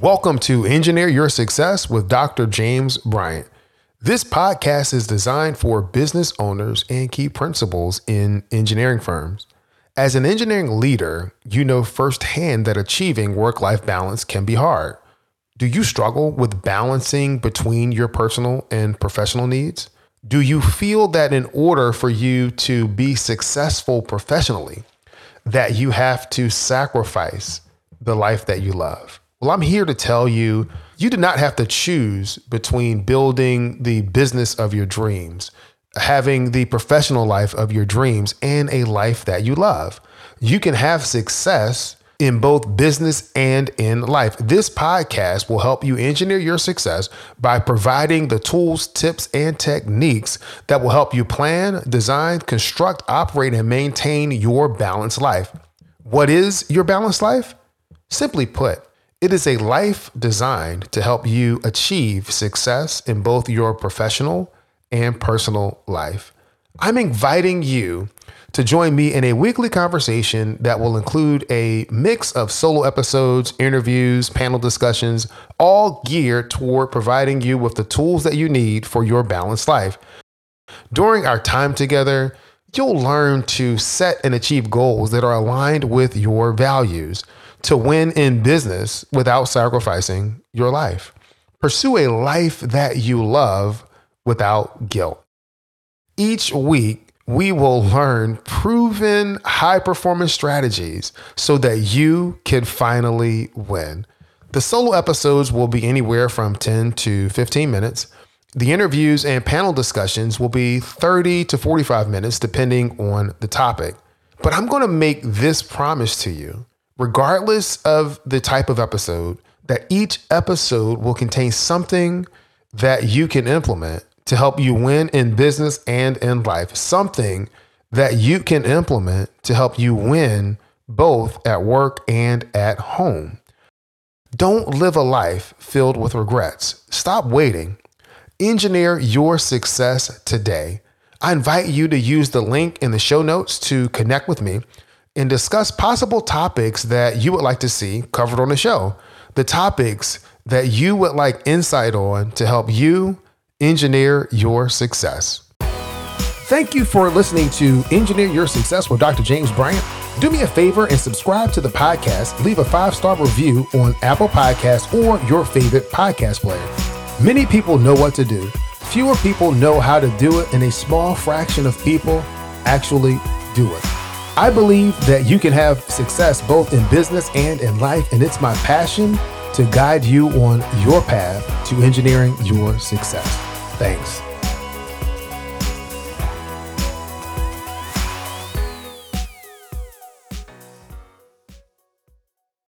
Welcome to Engineer Your Success with Dr. James Bryant. This podcast is designed for business owners and key principals in engineering firms. As an engineering leader, you know firsthand that achieving work life balance can be hard. Do you struggle with balancing between your personal and professional needs? Do you feel that in order for you to be successful professionally, that you have to sacrifice the life that you love? Well, I'm here to tell you you do not have to choose between building the business of your dreams, having the professional life of your dreams, and a life that you love. You can have success in both business and in life. This podcast will help you engineer your success by providing the tools, tips, and techniques that will help you plan, design, construct, operate, and maintain your balanced life. What is your balanced life? Simply put, it is a life designed to help you achieve success in both your professional and personal life. I'm inviting you to join me in a weekly conversation that will include a mix of solo episodes, interviews, panel discussions, all geared toward providing you with the tools that you need for your balanced life. During our time together, you'll learn to set and achieve goals that are aligned with your values to win in business without sacrificing your life. Pursue a life that you love without guilt. Each week, we will learn proven high performance strategies so that you can finally win. The solo episodes will be anywhere from 10 to 15 minutes. The interviews and panel discussions will be 30 to 45 minutes, depending on the topic. But I'm going to make this promise to you regardless of the type of episode, that each episode will contain something that you can implement to help you win in business and in life. Something that you can implement to help you win both at work and at home. Don't live a life filled with regrets. Stop waiting. Engineer your success today. I invite you to use the link in the show notes to connect with me and discuss possible topics that you would like to see covered on the show. The topics that you would like insight on to help you engineer your success. Thank you for listening to Engineer Your Success with Dr. James Bryant. Do me a favor and subscribe to the podcast. Leave a five star review on Apple Podcasts or your favorite podcast player. Many people know what to do. Fewer people know how to do it, and a small fraction of people actually do it. I believe that you can have success both in business and in life, and it's my passion to guide you on your path to engineering your success. Thanks.